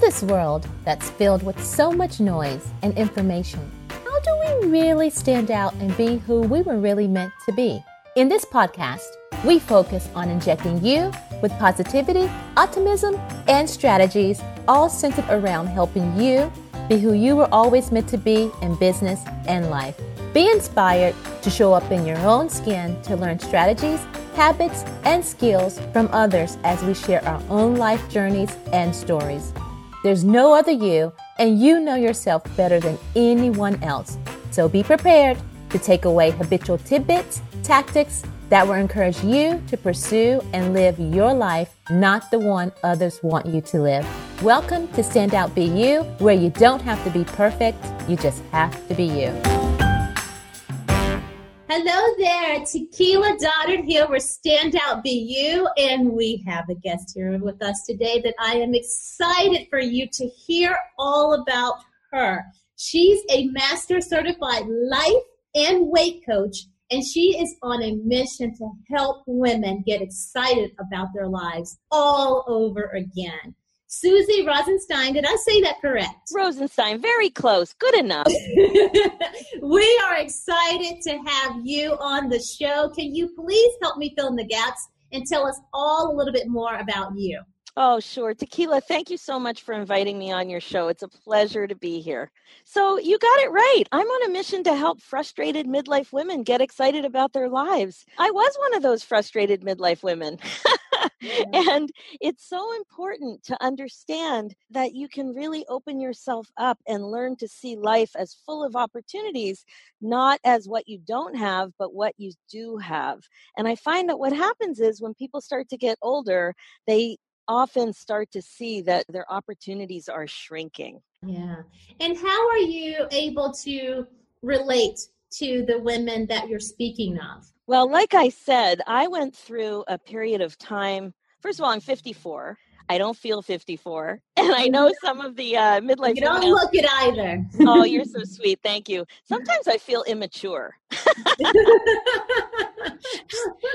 This world that's filled with so much noise and information, how do we really stand out and be who we were really meant to be? In this podcast, we focus on injecting you with positivity, optimism, and strategies, all centered around helping you be who you were always meant to be in business and life. Be inspired to show up in your own skin to learn strategies, habits, and skills from others as we share our own life journeys and stories. There's no other you, and you know yourself better than anyone else. So be prepared to take away habitual tidbits, tactics that will encourage you to pursue and live your life, not the one others want you to live. Welcome to Stand Out Be You, where you don't have to be perfect, you just have to be you. Hello there, Tequila Doddard here with Stand Out Be You, and we have a guest here with us today that I am excited for you to hear all about her. She's a master certified life and weight coach, and she is on a mission to help women get excited about their lives all over again. Susie Rosenstein. Did I say that correct? Rosenstein, very close. Good enough. we are excited to have you on the show. Can you please help me fill in the gaps and tell us all a little bit more about you? Oh, sure. Tequila, thank you so much for inviting me on your show. It's a pleasure to be here. So, you got it right. I'm on a mission to help frustrated midlife women get excited about their lives. I was one of those frustrated midlife women. yeah. And it's so important to understand that you can really open yourself up and learn to see life as full of opportunities, not as what you don't have, but what you do have. And I find that what happens is when people start to get older, they often start to see that their opportunities are shrinking. Yeah. And how are you able to relate to the women that you're speaking of? Well, like I said, I went through a period of time. First of all, I'm 54. I don't feel 54. And I know some of the uh, midlife. You don't look it either. oh, you're so sweet. Thank you. Sometimes I feel immature.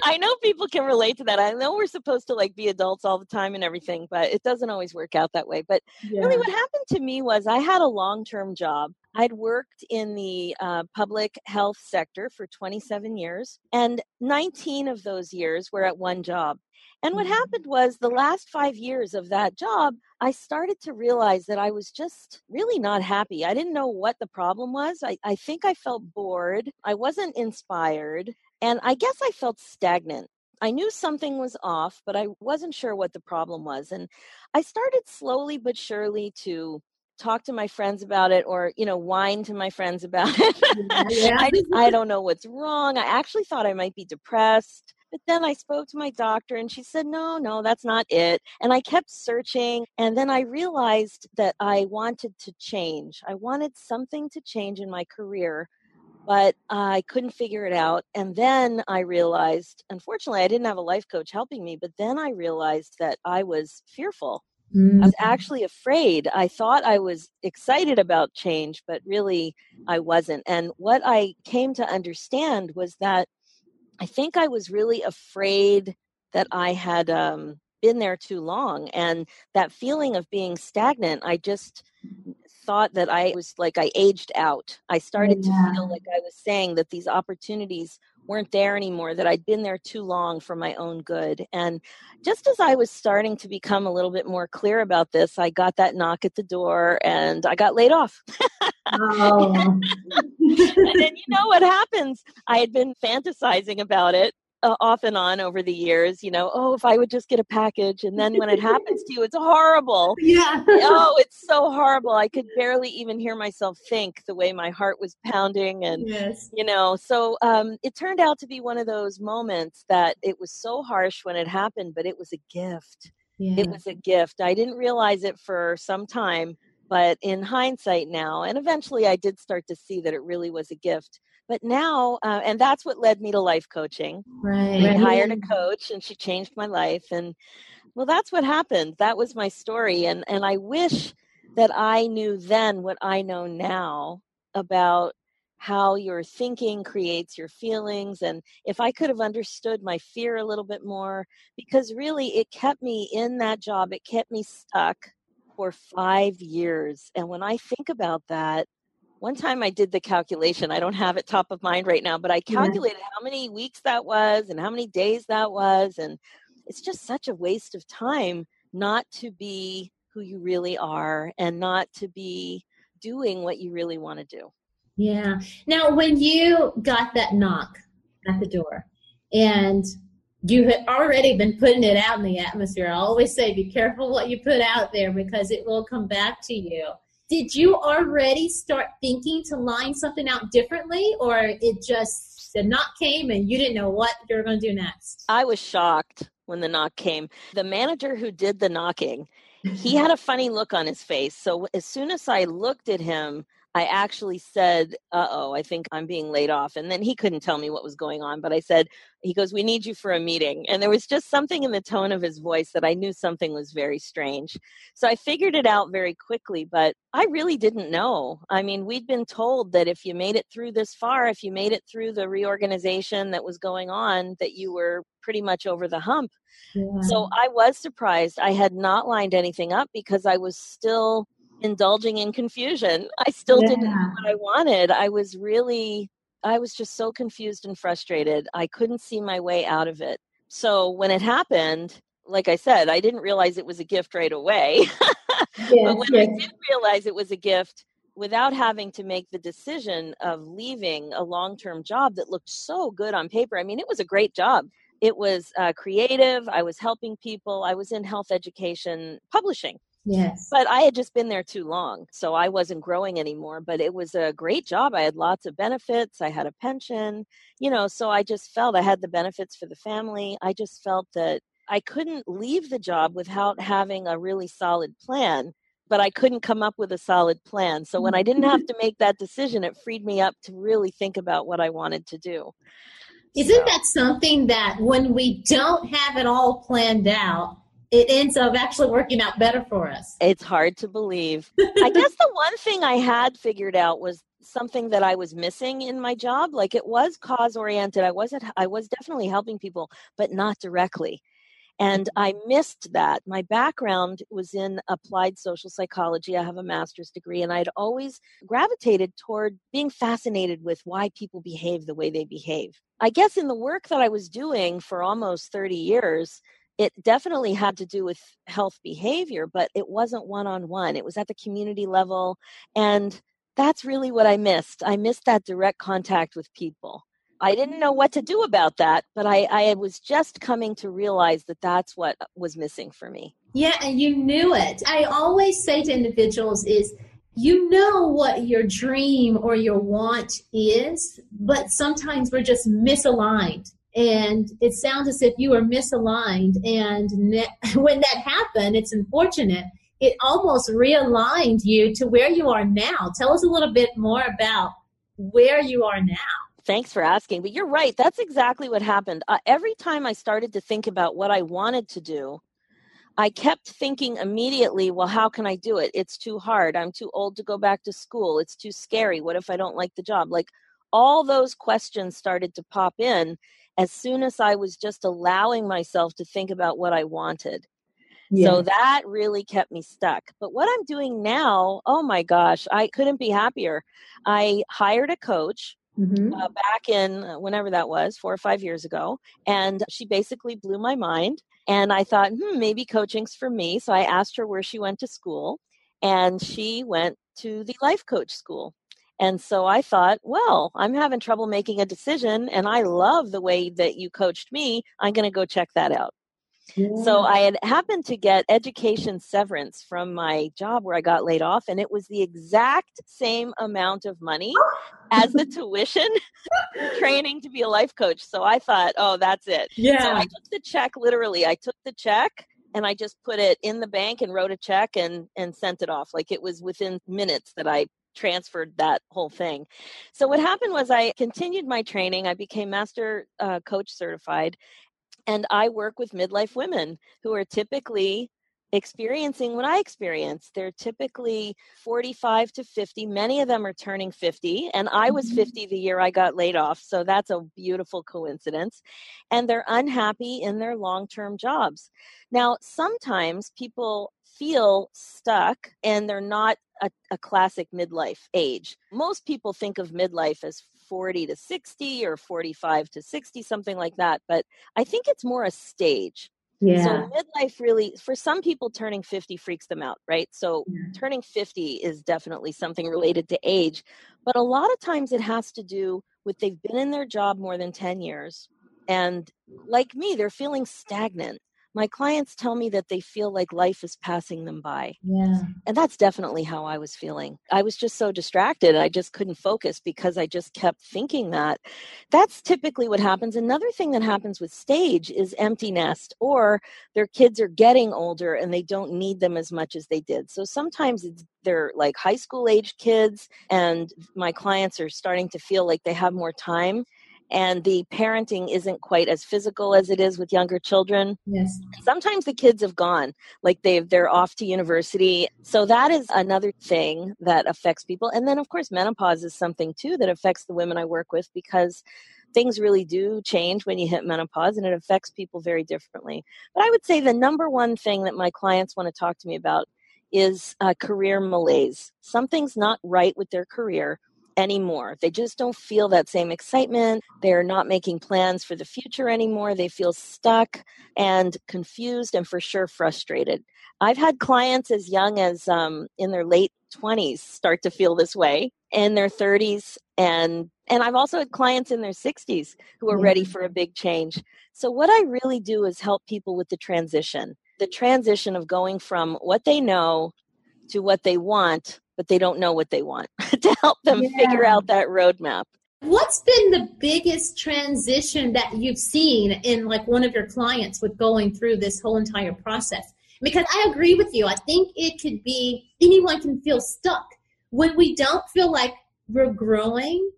I know people can relate to that. I know we're supposed to like be adults all the time and everything, but it doesn't always work out that way. But yeah. really, what happened to me was I had a long term job. I'd worked in the uh, public health sector for 27 years, and 19 of those years were at one job. And what mm-hmm. happened was the last five years of that job, I started to realize that I was just really not happy. I didn't know what the problem was. I, I think I felt bored. I wasn't inspired. And I guess I felt stagnant. I knew something was off, but I wasn't sure what the problem was. And I started slowly but surely to talk to my friends about it or you know whine to my friends about it yeah. I, just, I don't know what's wrong i actually thought i might be depressed but then I spoke to my doctor and she said, no, no, that's not it. And I kept searching. And then I realized that I wanted to change. I wanted something to change in my career but I couldn't figure it out. And then I realized, unfortunately, I didn't have a life coach helping me, but then I realized that I was fearful. Mm-hmm. I was mm. actually afraid. I thought I was excited about change, but really I wasn't. And what I came to understand was that I think I was really afraid that I had um, been there too long. And that feeling of being stagnant, I just thought that I was like I aged out. I started yeah. to feel like I was saying that these opportunities weren't there anymore, that I'd been there too long for my own good. And just as I was starting to become a little bit more clear about this, I got that knock at the door and I got laid off. Oh. and then you know what happens? I had been fantasizing about it uh, off and on over the years, you know, oh, if I would just get a package. And then when it happens to you, it's horrible. Yeah. oh, it's so horrible. I could barely even hear myself think the way my heart was pounding. And, yes. you know, so um, it turned out to be one of those moments that it was so harsh when it happened, but it was a gift. Yeah. It was a gift. I didn't realize it for some time, but in hindsight now, and eventually I did start to see that it really was a gift but now, uh, and that's what led me to life coaching. Right. I hired a coach and she changed my life. And well, that's what happened. That was my story. And, and I wish that I knew then what I know now about how your thinking creates your feelings and if i could have understood my fear a little bit more because really it kept me in that job it kept me stuck for five years. And when I think about that, one time I did the calculation. I don't have it top of mind right now, but I calculated yeah. how many weeks that was and how many days that was. And it's just such a waste of time not to be who you really are and not to be doing what you really want to do. Yeah. Now, when you got that knock at the door and you had already been putting it out in the atmosphere, I always say be careful what you put out there because it will come back to you. Did you already start thinking to line something out differently, or it just the knock came and you didn't know what you were going to do next? I was shocked when the knock came. The manager who did the knocking, he had a funny look on his face. So as soon as I looked at him, I actually said, uh oh, I think I'm being laid off. And then he couldn't tell me what was going on, but I said, he goes, We need you for a meeting. And there was just something in the tone of his voice that I knew something was very strange. So I figured it out very quickly, but I really didn't know. I mean, we'd been told that if you made it through this far, if you made it through the reorganization that was going on, that you were pretty much over the hump. Yeah. So I was surprised. I had not lined anything up because I was still indulging in confusion. I still yeah. didn't know what I wanted. I was really, I was just so confused and frustrated. I couldn't see my way out of it. So when it happened, like I said, I didn't realize it was a gift right away. but when I did realize it was a gift, without having to make the decision of leaving a long term job that looked so good on paper, I mean, it was a great job. It was uh, creative. I was helping people. I was in health education publishing. Yes. But I had just been there too long. So I wasn't growing anymore. But it was a great job. I had lots of benefits. I had a pension, you know, so I just felt I had the benefits for the family. I just felt that I couldn't leave the job without having a really solid plan. But I couldn't come up with a solid plan. So when I didn't have to make that decision, it freed me up to really think about what I wanted to do. Isn't that something that when we don't have it all planned out, it ends up actually working out better for us. It's hard to believe. I guess the one thing I had figured out was something that I was missing in my job. Like it was cause oriented. I wasn't I was definitely helping people, but not directly. And I missed that. My background was in applied social psychology. I have a master's degree, and I'd always gravitated toward being fascinated with why people behave the way they behave. I guess in the work that I was doing for almost 30 years, it definitely had to do with health behavior, but it wasn't one on one. It was at the community level. And that's really what I missed. I missed that direct contact with people. I didn't know what to do about that, but I, I was just coming to realize that that's what was missing for me. Yeah, and you knew it. I always say to individuals is you know what your dream or your want is, but sometimes we're just misaligned and it sounds as if you were misaligned and ne- when that happened it's unfortunate it almost realigned you to where you are now tell us a little bit more about where you are now thanks for asking but you're right that's exactly what happened uh, every time i started to think about what i wanted to do I kept thinking immediately, well, how can I do it? It's too hard. I'm too old to go back to school. It's too scary. What if I don't like the job? Like all those questions started to pop in as soon as I was just allowing myself to think about what I wanted. Yeah. So that really kept me stuck. But what I'm doing now, oh my gosh, I couldn't be happier. I hired a coach mm-hmm. uh, back in uh, whenever that was, four or five years ago, and she basically blew my mind. And I thought, hmm, maybe coaching's for me. So I asked her where she went to school, and she went to the life coach school. And so I thought, well, I'm having trouble making a decision and I love the way that you coached me. I'm going to go check that out. Yeah. So I had happened to get education severance from my job where I got laid off, and it was the exact same amount of money as the tuition training to be a life coach. So I thought, oh, that's it. Yeah. So I took the check literally. I took the check and I just put it in the bank and wrote a check and and sent it off. Like it was within minutes that I transferred that whole thing. So what happened was I continued my training. I became master uh, coach certified, and I work with midlife women who are typically experiencing what I experienced. They're typically 45 to 50. Many of them are turning 50, and I was mm-hmm. 50 the year I got laid off. So that's a beautiful coincidence. And they're unhappy in their long term jobs. Now, sometimes people feel stuck and they're not a, a, classic midlife age. Most people think of midlife as 40 to 60 or 45 to 60, something like that. But I think it's more a stage. Yeah. So midlife really, for some people, turning 50 freaks them out, right? So yeah. turning 50 is definitely something related to age. But a lot of times it has to do with they've been in their job more than 10 years. And like me, they're feeling stagnant my clients tell me that they feel like life is passing them by. Yeah. And that's definitely how I was feeling. I was just so distracted. I just couldn't focus because I just kept thinking that. That's typically what happens. Another thing that happens with stage is empty nest, or their kids are getting older and they don't need them as much as they did. So sometimes it's they're like high school age kids and my clients are starting to feel like they have more time and the parenting isn't quite as physical as it is with younger children. Yes. Sometimes the kids have gone, like they've they're off to university. So that is another thing that affects people. And then of course menopause is something too that affects the women I work with because things really do change when you hit menopause and it affects people very differently. But I would say the number one thing that my clients want to talk to me about is uh, career malaise. Something's not right with their career anymore. They just don't feel that same excitement. They're not making plans for the future anymore. They feel stuck and confused and for sure frustrated. I've had clients as young as um, in their late 20s start to feel this way, in their 30s, and and I've also had clients in their 60s who are ready for a big change. So what I really do is help people with the transition. The transition of going from what they know to what they want but they don't know what they want to help them yeah. figure out that roadmap. What's been the biggest transition that you've seen in like one of your clients with going through this whole entire process? Because I agree with you. I think it could be anyone can feel stuck when we don't feel like we're growing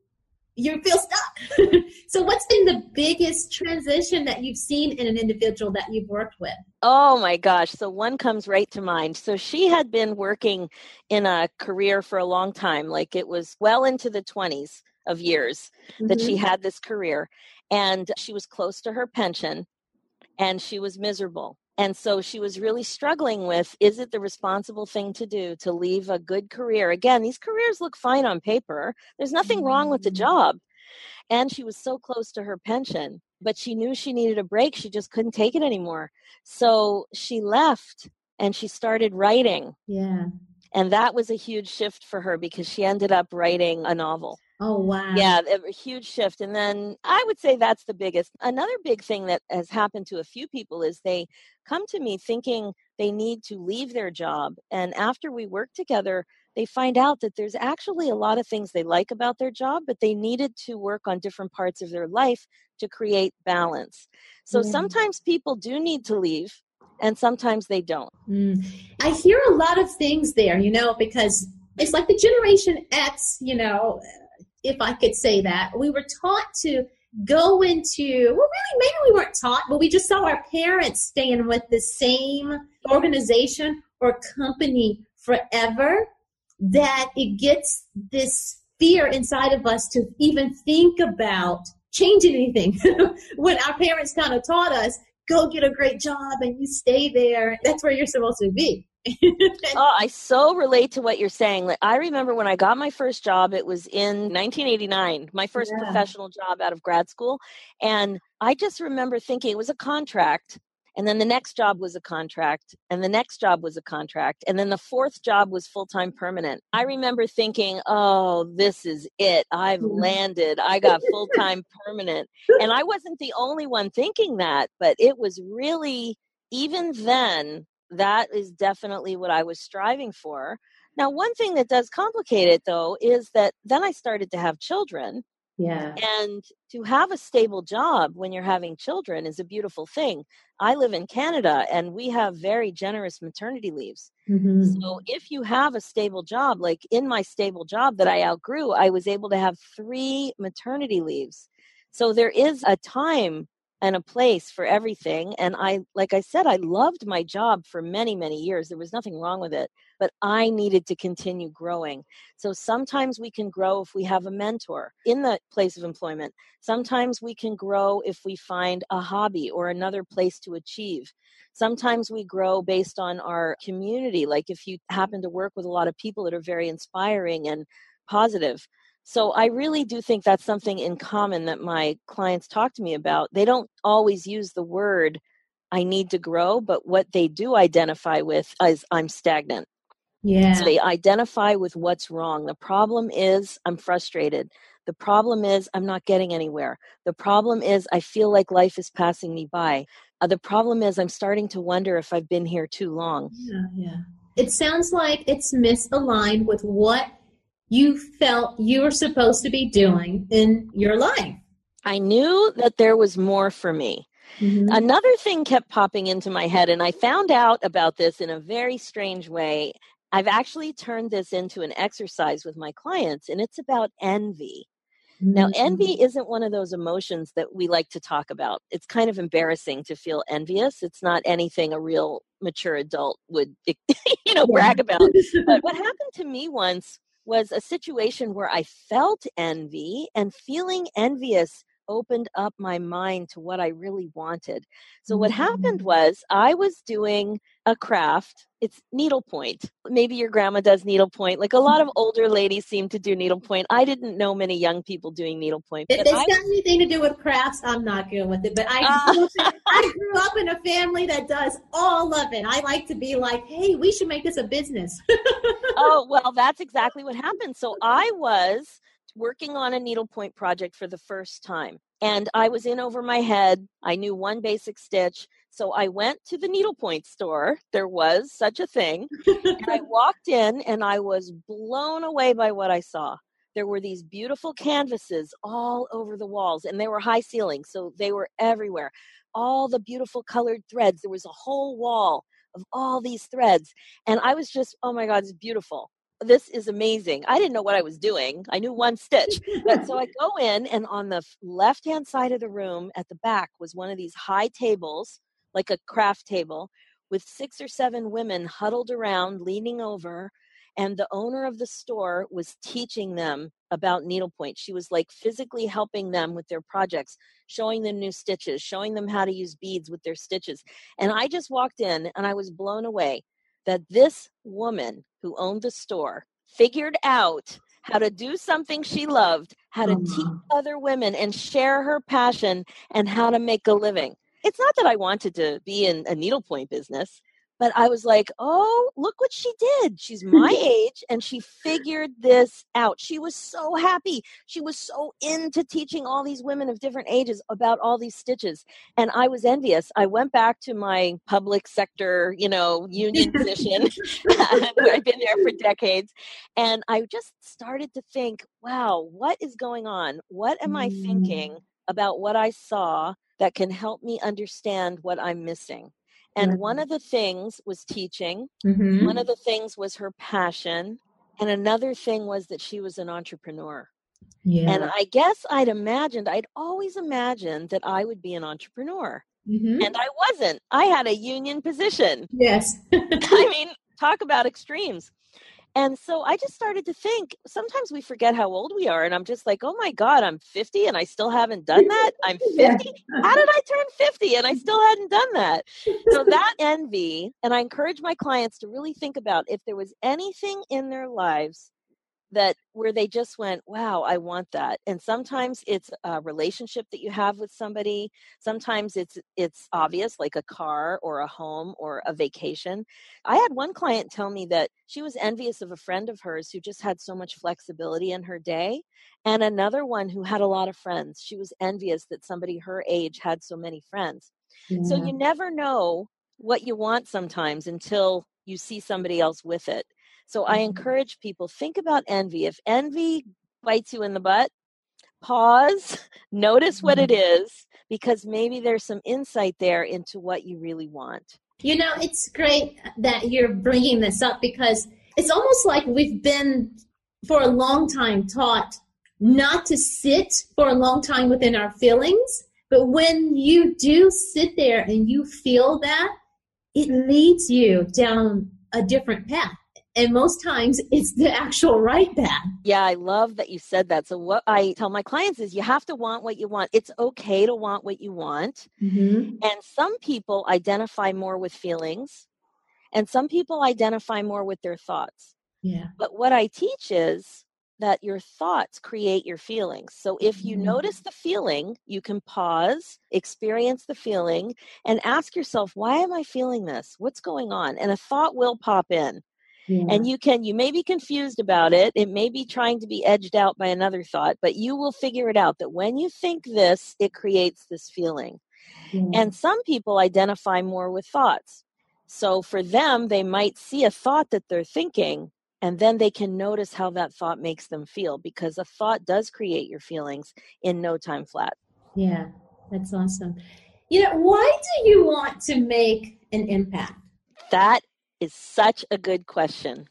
you feel stuck. so, what's been the biggest transition that you've seen in an individual that you've worked with? Oh my gosh. So, one comes right to mind. So, she had been working in a career for a long time, like it was well into the 20s of years mm-hmm. that she mm-hmm. had this career. And she was close to her pension and she was miserable. And so she was really struggling with is it the responsible thing to do to leave a good career? Again, these careers look fine on paper. There's nothing wrong with the mm. job. And she was so close to her pension, but she knew she needed a break. She just couldn't take it anymore. So she left and she started writing. Yeah. And that was a huge shift for her because she ended up writing a novel. Oh, wow. Yeah, a huge shift. And then I would say that's the biggest. Another big thing that has happened to a few people is they come to me thinking they need to leave their job. And after we work together, they find out that there's actually a lot of things they like about their job, but they needed to work on different parts of their life to create balance. So mm. sometimes people do need to leave and sometimes they don't. Mm. I hear a lot of things there, you know, because it's like the Generation X, you know, if I could say that. We were taught to go into, well, really, maybe we weren't taught, but we just saw our parents staying with the same organization or company forever that it gets this fear inside of us to even think about changing anything. When our parents kind of taught us go get a great job and you stay there. That's where you're supposed to be oh, I so relate to what you're saying. Like, I remember when I got my first job, it was in 1989, my first yeah. professional job out of grad school. And I just remember thinking it was a contract. And then the next job was a contract, and the next job was a contract, and then the fourth job was full time permanent. I remember thinking, oh, this is it. I've landed. I got full time permanent. And I wasn't the only one thinking that, but it was really, even then, that is definitely what I was striving for. Now, one thing that does complicate it though is that then I started to have children. Yeah. And to have a stable job when you're having children is a beautiful thing. I live in Canada and we have very generous maternity leaves. Mm-hmm. So if you have a stable job, like in my stable job that I outgrew, I was able to have three maternity leaves. So there is a time and a place for everything and i like i said i loved my job for many many years there was nothing wrong with it but i needed to continue growing. So sometimes we can grow if we have a mentor in the place of employment. Sometimes we can grow if we find a hobby or another place to achieve. Sometimes we grow based on our community like if you happen to work with a lot of people that are very inspiring and positive so I really do think that's something in common that my clients talk to me about. They don't always use the word I need to grow, but what they do identify with is I'm stagnant. Yeah. So they identify with what's wrong. The problem is I'm frustrated. The problem is I'm not getting anywhere. The problem is I feel like life is passing me by. Uh, the problem is I'm starting to wonder if I've been here too long. Yeah, yeah. It sounds like it's misaligned with what you felt you were supposed to be doing in your life. I knew that there was more for me. Mm-hmm. Another thing kept popping into my head, and I found out about this in a very strange way. I've actually turned this into an exercise with my clients, and it's about envy. Mm-hmm. Now, envy isn't one of those emotions that we like to talk about. It's kind of embarrassing to feel envious. It's not anything a real mature adult would, you know, brag about. but what happened to me once was a situation where I felt envy and feeling envious opened up my mind to what I really wanted. So what happened mm. was I was doing a craft. It's needlepoint. Maybe your grandma does needlepoint. Like a lot of older ladies seem to do needlepoint. I didn't know many young people doing needlepoint. If I, got anything to do with crafts, I'm not good with it. But I, uh, up, I grew up in a family that does all of it. I like to be like, hey, we should make this a business. oh, well, that's exactly what happened. So I was working on a needlepoint project for the first time. And I was in over my head. I knew one basic stitch. So I went to the needlepoint store. There was such a thing. and I walked in and I was blown away by what I saw. There were these beautiful canvases all over the walls, and they were high ceilings, so they were everywhere. All the beautiful colored threads. There was a whole wall of all these threads. And I was just, oh my God, it's beautiful this is amazing. I didn't know what I was doing. I knew one stitch. But so I go in, and on the left hand side of the room at the back was one of these high tables, like a craft table, with six or seven women huddled around, leaning over. And the owner of the store was teaching them about needlepoint. She was like physically helping them with their projects, showing them new stitches, showing them how to use beads with their stitches. And I just walked in and I was blown away that this woman who owned the store figured out how to do something she loved, how to teach mm. other women and share her passion, and how to make a living. It's not that I wanted to be in a needlepoint business but I was like, oh, look what she did. She's my age and she figured this out. She was so happy. She was so into teaching all these women of different ages about all these stitches. And I was envious. I went back to my public sector, you know, union position where I've been there for decades. And I just started to think, wow, what is going on? What am I thinking mm. about what I saw that can help me understand what I'm missing? And mm-hmm. one of the things was teaching, mm-hmm. one of the things was her passion, and another thing was that she was an entrepreneur. Yeah. And I guess I'd imagined, I'd always imagined that I would be an entrepreneur. Mm-hmm. And I wasn't. I had a union position. Yes. I mean, talk about extremes. And so I just started to think sometimes we forget how old we are. And I'm just like, oh my God, I'm 50 and I still haven't done that. I'm 50. Yeah. How did I turn 50 and I still hadn't done that? So that envy, and I encourage my clients to really think about if there was anything in their lives that where they just went wow i want that. And sometimes it's a relationship that you have with somebody. Sometimes it's it's obvious like a car or a home or a vacation. I had one client tell me that she was envious of a friend of hers who just had so much flexibility in her day and another one who had a lot of friends. She was envious that somebody her age had so many friends. Yeah. so you never know what you want sometimes until you see somebody else with it so I mm-hmm. encourage people think about envy. If envy bites you in the butt, pause, notice what it mm-hmm. because maybe there's some insight there into what you really want. You know, it's great that you're bringing this up because it's almost like we've been for a long time taught not to sit for a long time within our feelings But when you do sit there and you feel that, it leads you down a different path. And most times it's the actual right path. Yeah, I love that you said that. So, what I tell my clients is you have to want what you want. It's okay to want what you want. Mm-hmm. And some people identify more with feelings, and some people identify more with their thoughts. Yeah. But what I teach is that your thoughts create your feelings. So if you mm. notice the feeling, you can pause, experience the feeling, and ask yourself, why am I feeling this? What's going on? And a thought will pop in. Yeah. And you can, you may be confused about it. It may be trying to be edged out by another thought, but you will figure it out that when you think this, it creates this feeling. Yeah. And some people identify more with thoughts. So for them, they might see a thought that they're thinking and then they can notice how that thought makes them feel because a thought does create your feelings in no time flat. Yeah, that's awesome. You know, why do you want to make an impact? That is such a good question.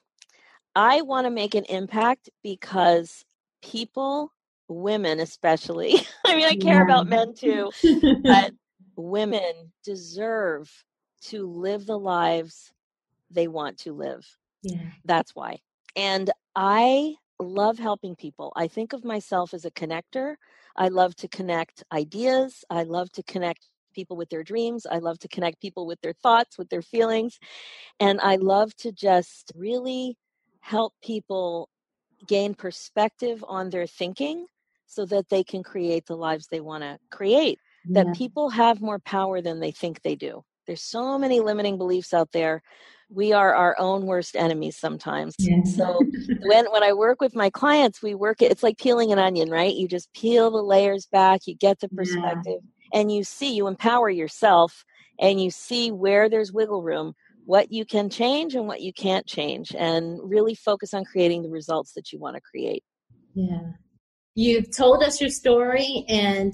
I want to make an impact because people, women especially, I mean, I care yeah. about men too, but women deserve to live the lives they want to live. Yeah. That's why. And I love helping people. I think of myself as a connector. I love to connect ideas. I love to connect people with their dreams. I love to connect people with their thoughts, with their feelings. And I love to just really help people gain perspective on their thinking so that they can create the lives they want to create. Yeah. That people have more power than they think they do. There's so many limiting beliefs out there we are our own worst enemies sometimes. Yes. So when when I work with my clients, we work it's like peeling an onion, right? You just peel the layers back, you get the perspective, yeah. And you see you empower yourself and you see where there's wiggle room, what you can change and what you can't change and really focus on creating the results that you want to create. Yeah. You've told us your story and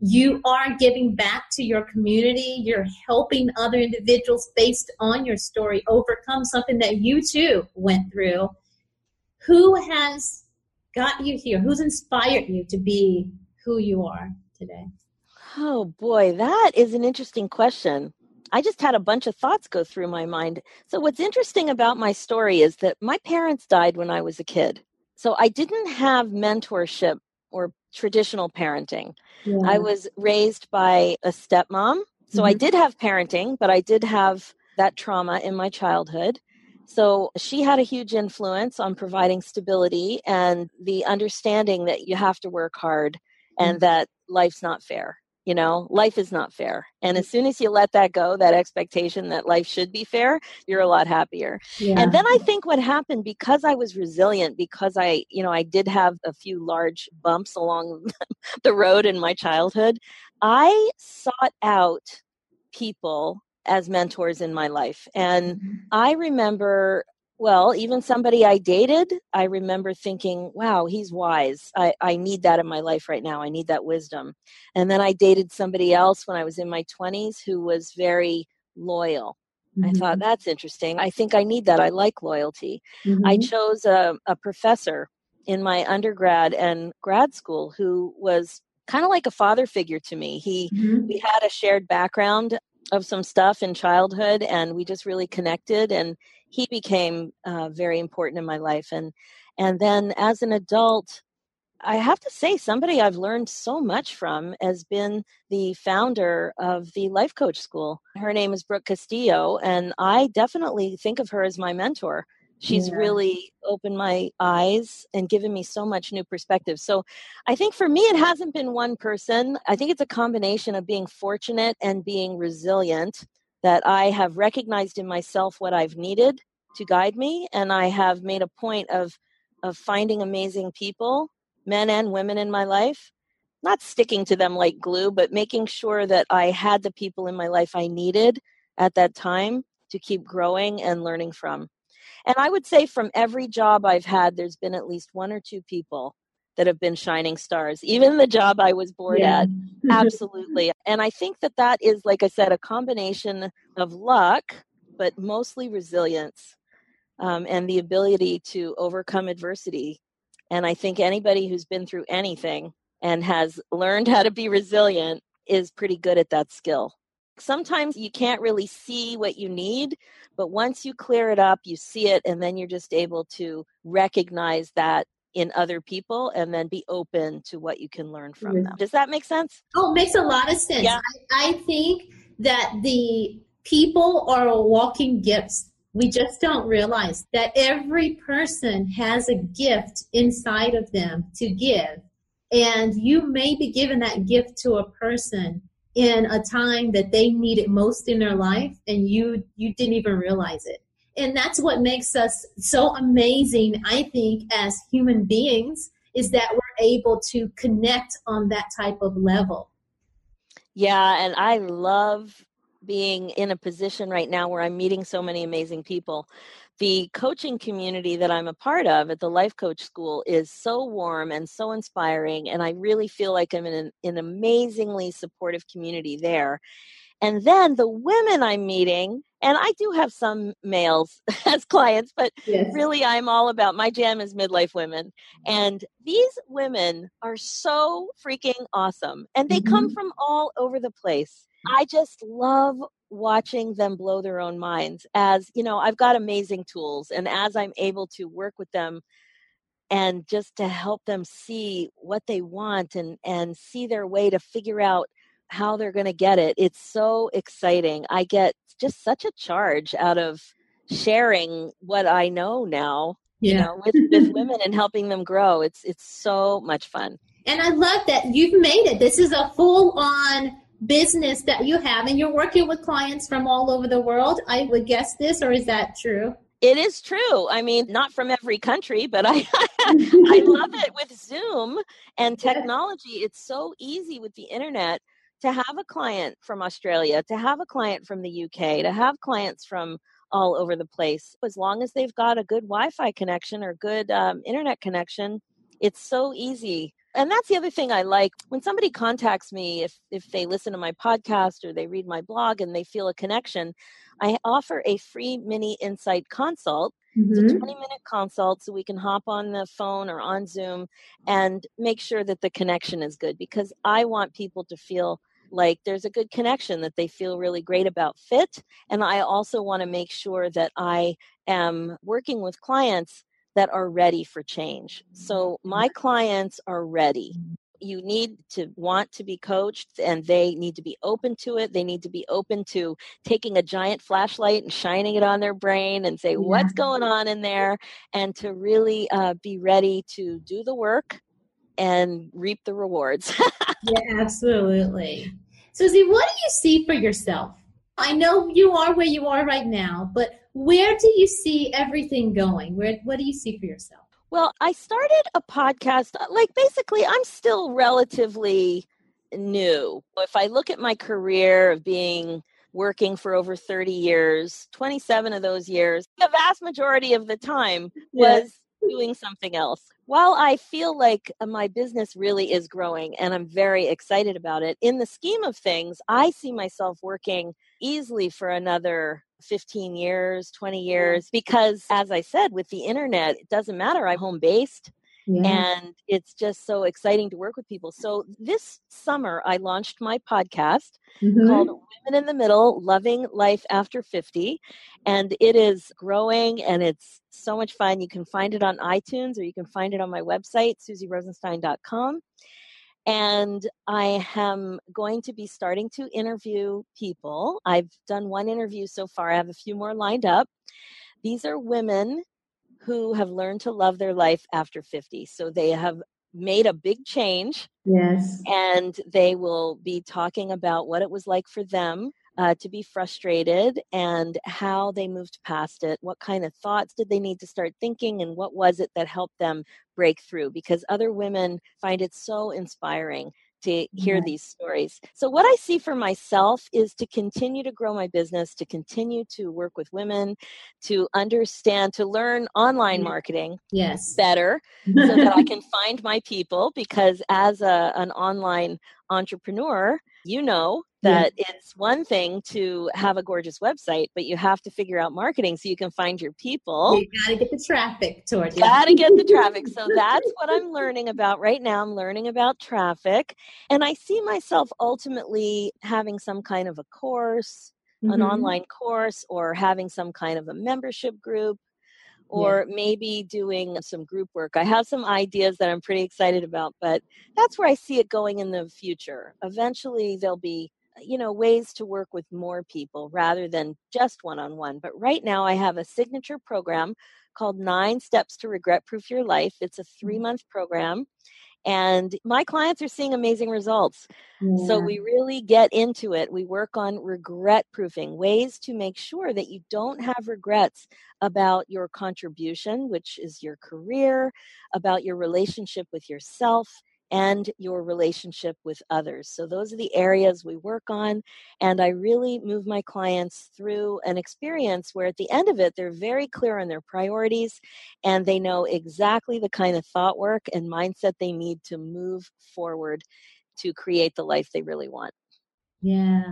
you are giving back to your community. You're helping other individuals based on your story overcome something that you too went through. Who has got you here? Who's inspired you to be who you are today? Oh boy, that is an interesting question. I just had a bunch of thoughts go through my mind. So, what's interesting about my story is that my parents died when I was a kid. So, I didn't have mentorship or traditional parenting. Yeah. I was raised by a stepmom. So mm-hmm. I did have parenting, but I did have that trauma in my childhood. So she had a huge influence on providing stability and the understanding that you have to work hard and mm-hmm. that life's not fair you know life is not fair and as soon as you let that go that expectation that life should be fair you're a lot happier yeah. and then i think what happened because i was resilient because i you know i did have a few large bumps along the road in my childhood i sought out people as mentors in my life and mm-hmm. i remember well, even somebody I dated, I remember thinking, wow, he's wise. I, I need that in my life right now. I need that wisdom. And then I dated somebody else when I was in my 20s who was very loyal. Mm-hmm. I thought, that's interesting. I think I need that. I like loyalty. Mm-hmm. I chose a, a professor in my undergrad and grad school who was kind of like a father figure to me. He mm-hmm. we had a shared background of some stuff in childhood and we just really connected and he became uh, very important in my life and and then as an adult i have to say somebody i've learned so much from has been the founder of the life coach school. Her name is brooke castillo and i definitely think of her as my mentor she's yeah. really opened my eyes and given me so much new perspective so i think for me it hasn't been one person i think it's a combination of being fortunate and being resilient that I have recognized in myself what I've needed to guide me, and I have made a point of of finding amazing people, men and women in my life, not sticking to them like glue, but making sure that I had the people in my life I needed at that time to keep growing and learning from. And I would say from every job I've had, there's been at least one or two people that have been shining stars even the job i was bored yeah. at absolutely and i think that that is like i said a combination of luck but mostly resilience um, and the ability to overcome adversity and i think anybody who's been through anything and has learned how to be resilient is pretty good at that skill. Sometimes you can't really see what you need, but once you clear it up, you see it, and then you're just able to recognize that in other people and then be open to what you can learn from mm-hmm. them. Does that make sense? Oh, it makes a lot of sense. Yeah. I, I think that the people are walking gifts. We just don't realize that every person has a gift inside of them to give. And you may be giving that gift to a person in a time that they need it most in their life and you you didn't even realize it. And that's what makes us so amazing i think as human beings is that we're able to connect on that type of level. Yeah and i love being in a position right now where i'm meeting so many amazing people the coaching community that I'm a part of at the Life Coach School is so warm and so inspiring, and I really feel like I'm in an, an amazingly supportive community there. And then the women I'm meeting, and I do have some males as clients, but yes. really I'm all about my jam is midlife women. And these women are so freaking awesome. And they mm-hmm. come from all over the place. I just love watching them blow their own minds as you know i've got amazing tools and as i'm able to work with them and just to help them see what they want and and see their way to figure out how they're going to get it it's so exciting. I get just such a charge out of sharing what i know now yeah. you know with, with women and helping them grow. It's it's so much fun. And i love that you've made it. This is a full on business that you have and you're working with clients from all over the world. I would guess this, or is that true? It is true. I mean, not from every country, but I I love it with Zoom and technology. It's so easy with the internet to have a client from Australia, to have a client from the UK, to have clients from all over the place. As long as they've got a good Wi-Fi connection or good um, internet connection, it's so easy and that's the other thing I like when somebody contacts me if if they listen to my podcast or they read my blog and they feel a connection, I offer a free mini insight consult. Mm-hmm. It's a mm-hmm. 20 minute consult so we can hop on the phone or on Zoom and make sure that the connection is good because I want people to feel like there's a good connection that they feel really great about fit and I also want to make sure that I am working with clients that are ready for change. So my clients are ready. You need to want to be coached and they need to be open to it. They need to be open to taking a giant flashlight and shining it on their brain and say, yeah. what's going on in there? And to really uh, be ready to do the work and reap the rewards. yeah, absolutely. Susie, what do you see for yourself? I know you are where you are right now, but where do you see everything going? Where what do you see for yourself? Well, I started a podcast uh, like basically I'm still relatively new. If I look at my career of being working for over 30 years, 27 of those years, the vast majority of the time was yes. doing something else. While I feel like uh, my business really is growing and I'm very excited about it, in the scheme of things, I see myself working easily for another 15 years, 20 years, because as I said, with the internet, it doesn't matter. I'm home based. Yeah. And it's just so exciting to work with people. So this summer, I launched my podcast mm-hmm. called Women in the Middle Loving Life After 50. And it is growing and it's so much fun. You can find it on iTunes or you can find it on my website, susierosenstein.com and I am going to be starting to interview people. I've done one interview so far, I have a few more lined up. These are women who have learned to love their life after 50. So they have made a big change. Yes. And they will be talking about what it was like for them uh, to be frustrated and how they moved past it. What kind of thoughts did they need to start thinking, and what was it that helped them break through? Because other women find it so inspiring to hear these stories. So, what I see for myself is to continue to grow my business, to continue to work with women, to understand, to learn online marketing yes. better so that I can find my people. Because as a, an online entrepreneur, you know that yeah. it's one thing to have a gorgeous website, but you have to figure out marketing so you can find your people. You got to get the traffic towards you. Got to get the traffic. So that's what I'm learning about right now. I'm learning about traffic, and I see myself ultimately having some kind of a course, mm-hmm. an online course, or having some kind of a membership group or yeah. maybe doing some group work. I have some ideas that I'm pretty excited about, but that's where I see it going in the future. Eventually, there'll be you know ways to work with more people rather than just one on one but right now i have a signature program called nine steps to regret proof your life it's a three mm-hmm. month program and my clients are seeing amazing results. Yeah. So we really get into it. We work on regret proofing, ways to make sure that you don't have regrets about your contribution, which is your career, about your relationship with yourself, and your relationship with others. So, those are the areas we work on. And I really move my clients through an experience where at the end of it, they're very clear on their priorities and they know exactly the kind of thought work and mindset they need to move forward to create the life they really want. Yeah.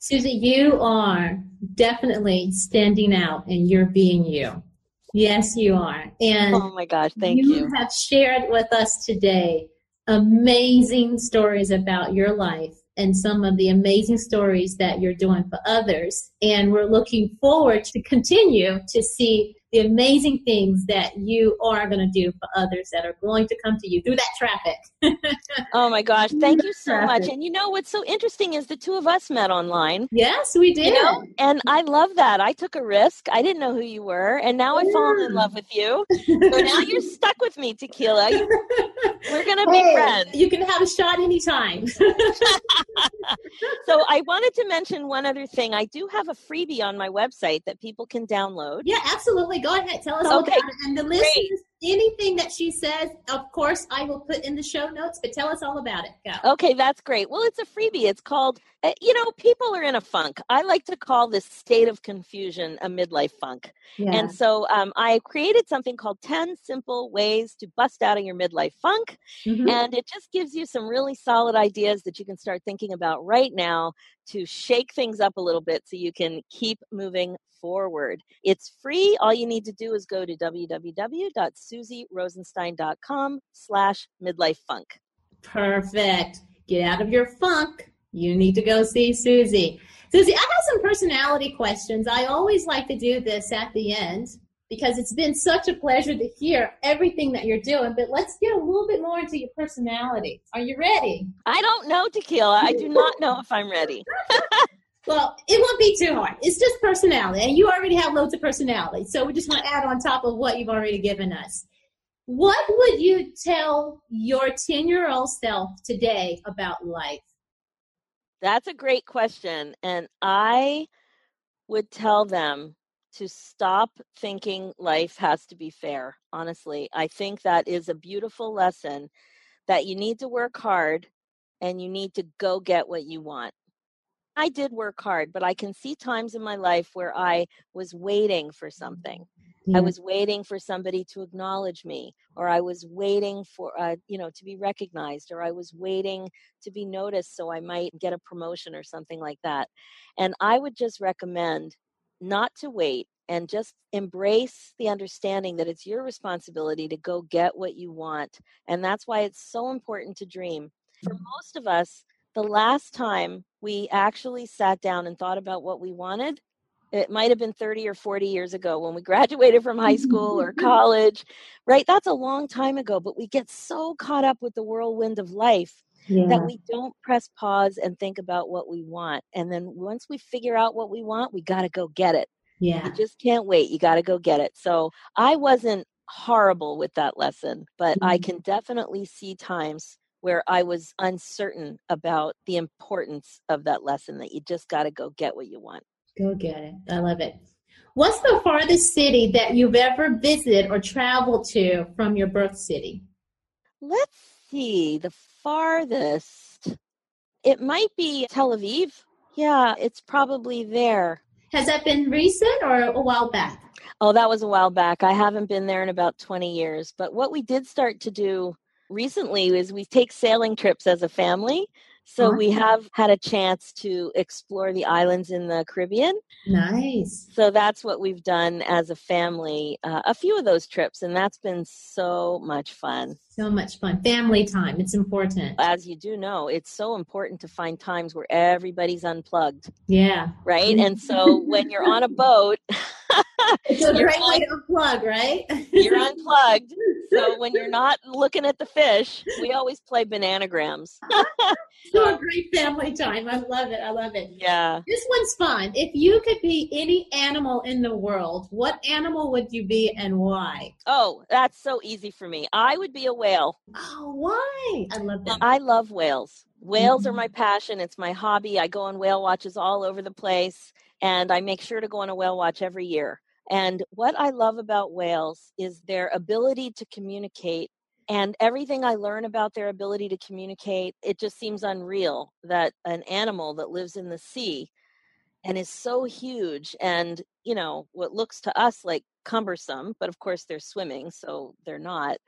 Susie, you are definitely standing out and you're being you. Yes, you are. And oh my gosh, thank you. You have shared with us today amazing stories about your life and some of the amazing stories that you're doing for others. And we're looking forward to continue to see the amazing things that you are going to do for others that are going to come to you through that traffic. oh my gosh, thank you so much. And you know what's so interesting is the two of us met online. Yes, we did. You know? And I love that. I took a risk. I didn't know who you were, and now I've fallen in love with you. So now you're stuck with me, Tequila. We're going to be hey, friends. You can have a shot anytime. so I wanted to mention one other thing. I do have a freebie on my website that people can download. Yeah, absolutely. Go ahead. Tell us okay. about it. And the listeners, anything that she says, of course, I will put in the show notes, but tell us all about it. Go. Okay, that's great. Well, it's a freebie. It's called, eh, you know, people are in a funk. I like to call this state of confusion a midlife funk. Yeah. And so um, I created something called 10 Simple Ways to Bust Out of Your Midlife Funk. Mm-hmm. And it just gives you some really solid ideas that you can start thinking about right now to shake things up a little bit so you can keep moving forward. It's free. All you need to do is go to www.susierosenstein.com slash midlife funk. Perfect. Get out of your funk. You need to go see Susie. Susie, I have some personality questions. I always like to do this at the end because it's been such a pleasure to hear everything that you're doing. But let's get a little bit more into your personality. Are you ready? I don't know, Tequila. I do not know if I'm ready. well, it won't be too hard. It's just personality, and you already have loads of personality. So we just want to add on top of what you've already given us. What would you tell your 10 year old self today about life? That's a great question. And I would tell them to stop thinking life has to be fair. Honestly, I think that is a beautiful lesson that you need to work hard and you need to go get what you want. I did work hard, but I can see times in my life where I was waiting for something. Yeah. I was waiting for somebody to acknowledge me, or I was waiting for, uh, you know, to be recognized, or I was waiting to be noticed so I might get a promotion or something like that. And I would just recommend not to wait and just embrace the understanding that it's your responsibility to go get what you want. And that's why it's so important to dream. For most of us, the last time we actually sat down and thought about what we wanted, it might have been 30 or 40 years ago when we graduated from high school or college, right? That's a long time ago, but we get so caught up with the whirlwind of life yeah. that we don't press pause and think about what we want. And then once we figure out what we want, we got to go get it. Yeah. You just can't wait. You got to go get it. So I wasn't horrible with that lesson, but mm-hmm. I can definitely see times where I was uncertain about the importance of that lesson that you just got to go get what you want. Go get it. I love it. What's the farthest city that you've ever visited or traveled to from your birth city? Let's see. The farthest. It might be Tel Aviv. Yeah, it's probably there. Has that been recent or a while back? Oh, that was a while back. I haven't been there in about 20 years. But what we did start to do recently is we take sailing trips as a family. So we have had a chance to explore the islands in the Caribbean. Nice. So that's what we've done as a family, uh, a few of those trips, and that's been so much fun. So much fun. Family time. It's important. As you do know, it's so important to find times where everybody's unplugged. Yeah. Right? Mm-hmm. And so when you're on a boat, it's a great on, way to unplug, right? you're unplugged. So when you're not looking at the fish, we always play bananagrams. so a great family time. I love it. I love it. Yeah. This one's fun. If you could be any animal in the world, what animal would you be and why? Oh, that's so easy for me. I would be a whale. Oh, why? I love that. I love whales. Whales mm-hmm. are my passion. It's my hobby. I go on whale watches all over the place and I make sure to go on a whale watch every year. And what I love about whales is their ability to communicate. And everything I learn about their ability to communicate, it just seems unreal that an animal that lives in the sea and is so huge and, you know, what looks to us like cumbersome, but of course they're swimming, so they're not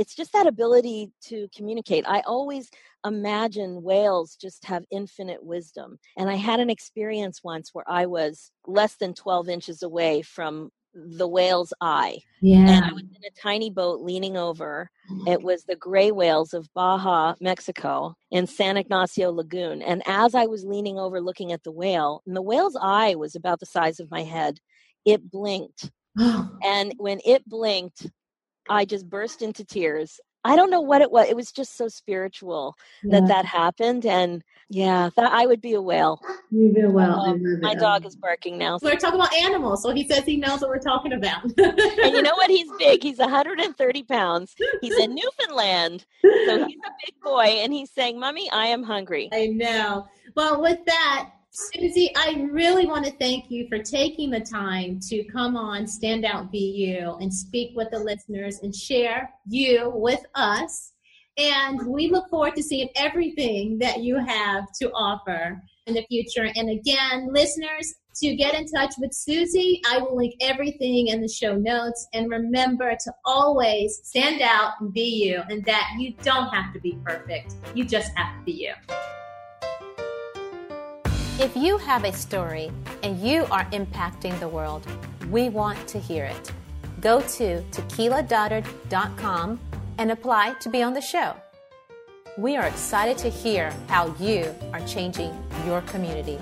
it's just that ability to communicate. I always imagine whales just have infinite wisdom. And I had an experience once where I was less than 12 inches away from the whale's eye. Yeah. And I was in a tiny boat leaning over. Oh it was the gray whales of Baja, Mexico, in San Ignacio Lagoon. And as I was leaning over looking at the whale, and the whale's eye was about the size of my head, it blinked. and when it blinked, I just burst into tears. I don't know what it was. It was just so spiritual yeah. that that happened. And yeah, that I would be a whale. You'd be a whale. Um, my dog is barking now. So. We're talking about animals, so he says he knows what we're talking about. and you know what? He's big. He's 130 pounds. He's in Newfoundland, so he's a big boy. And he's saying, "Mommy, I am hungry." I know. Well, with that, Susie, I really want to thank you for taking the time to come on Stand Out Be You and speak with the listeners and share you with us. And we look forward to seeing everything that you have to offer in the future. And again, listeners, to get in touch with Susie, I will link everything in the show notes. And remember to always stand out and be you, and that you don't have to be perfect. You just have to be you. If you have a story and you are impacting the world, we want to hear it. Go to tequiladoddard.com and apply to be on the show. We are excited to hear how you are changing your community.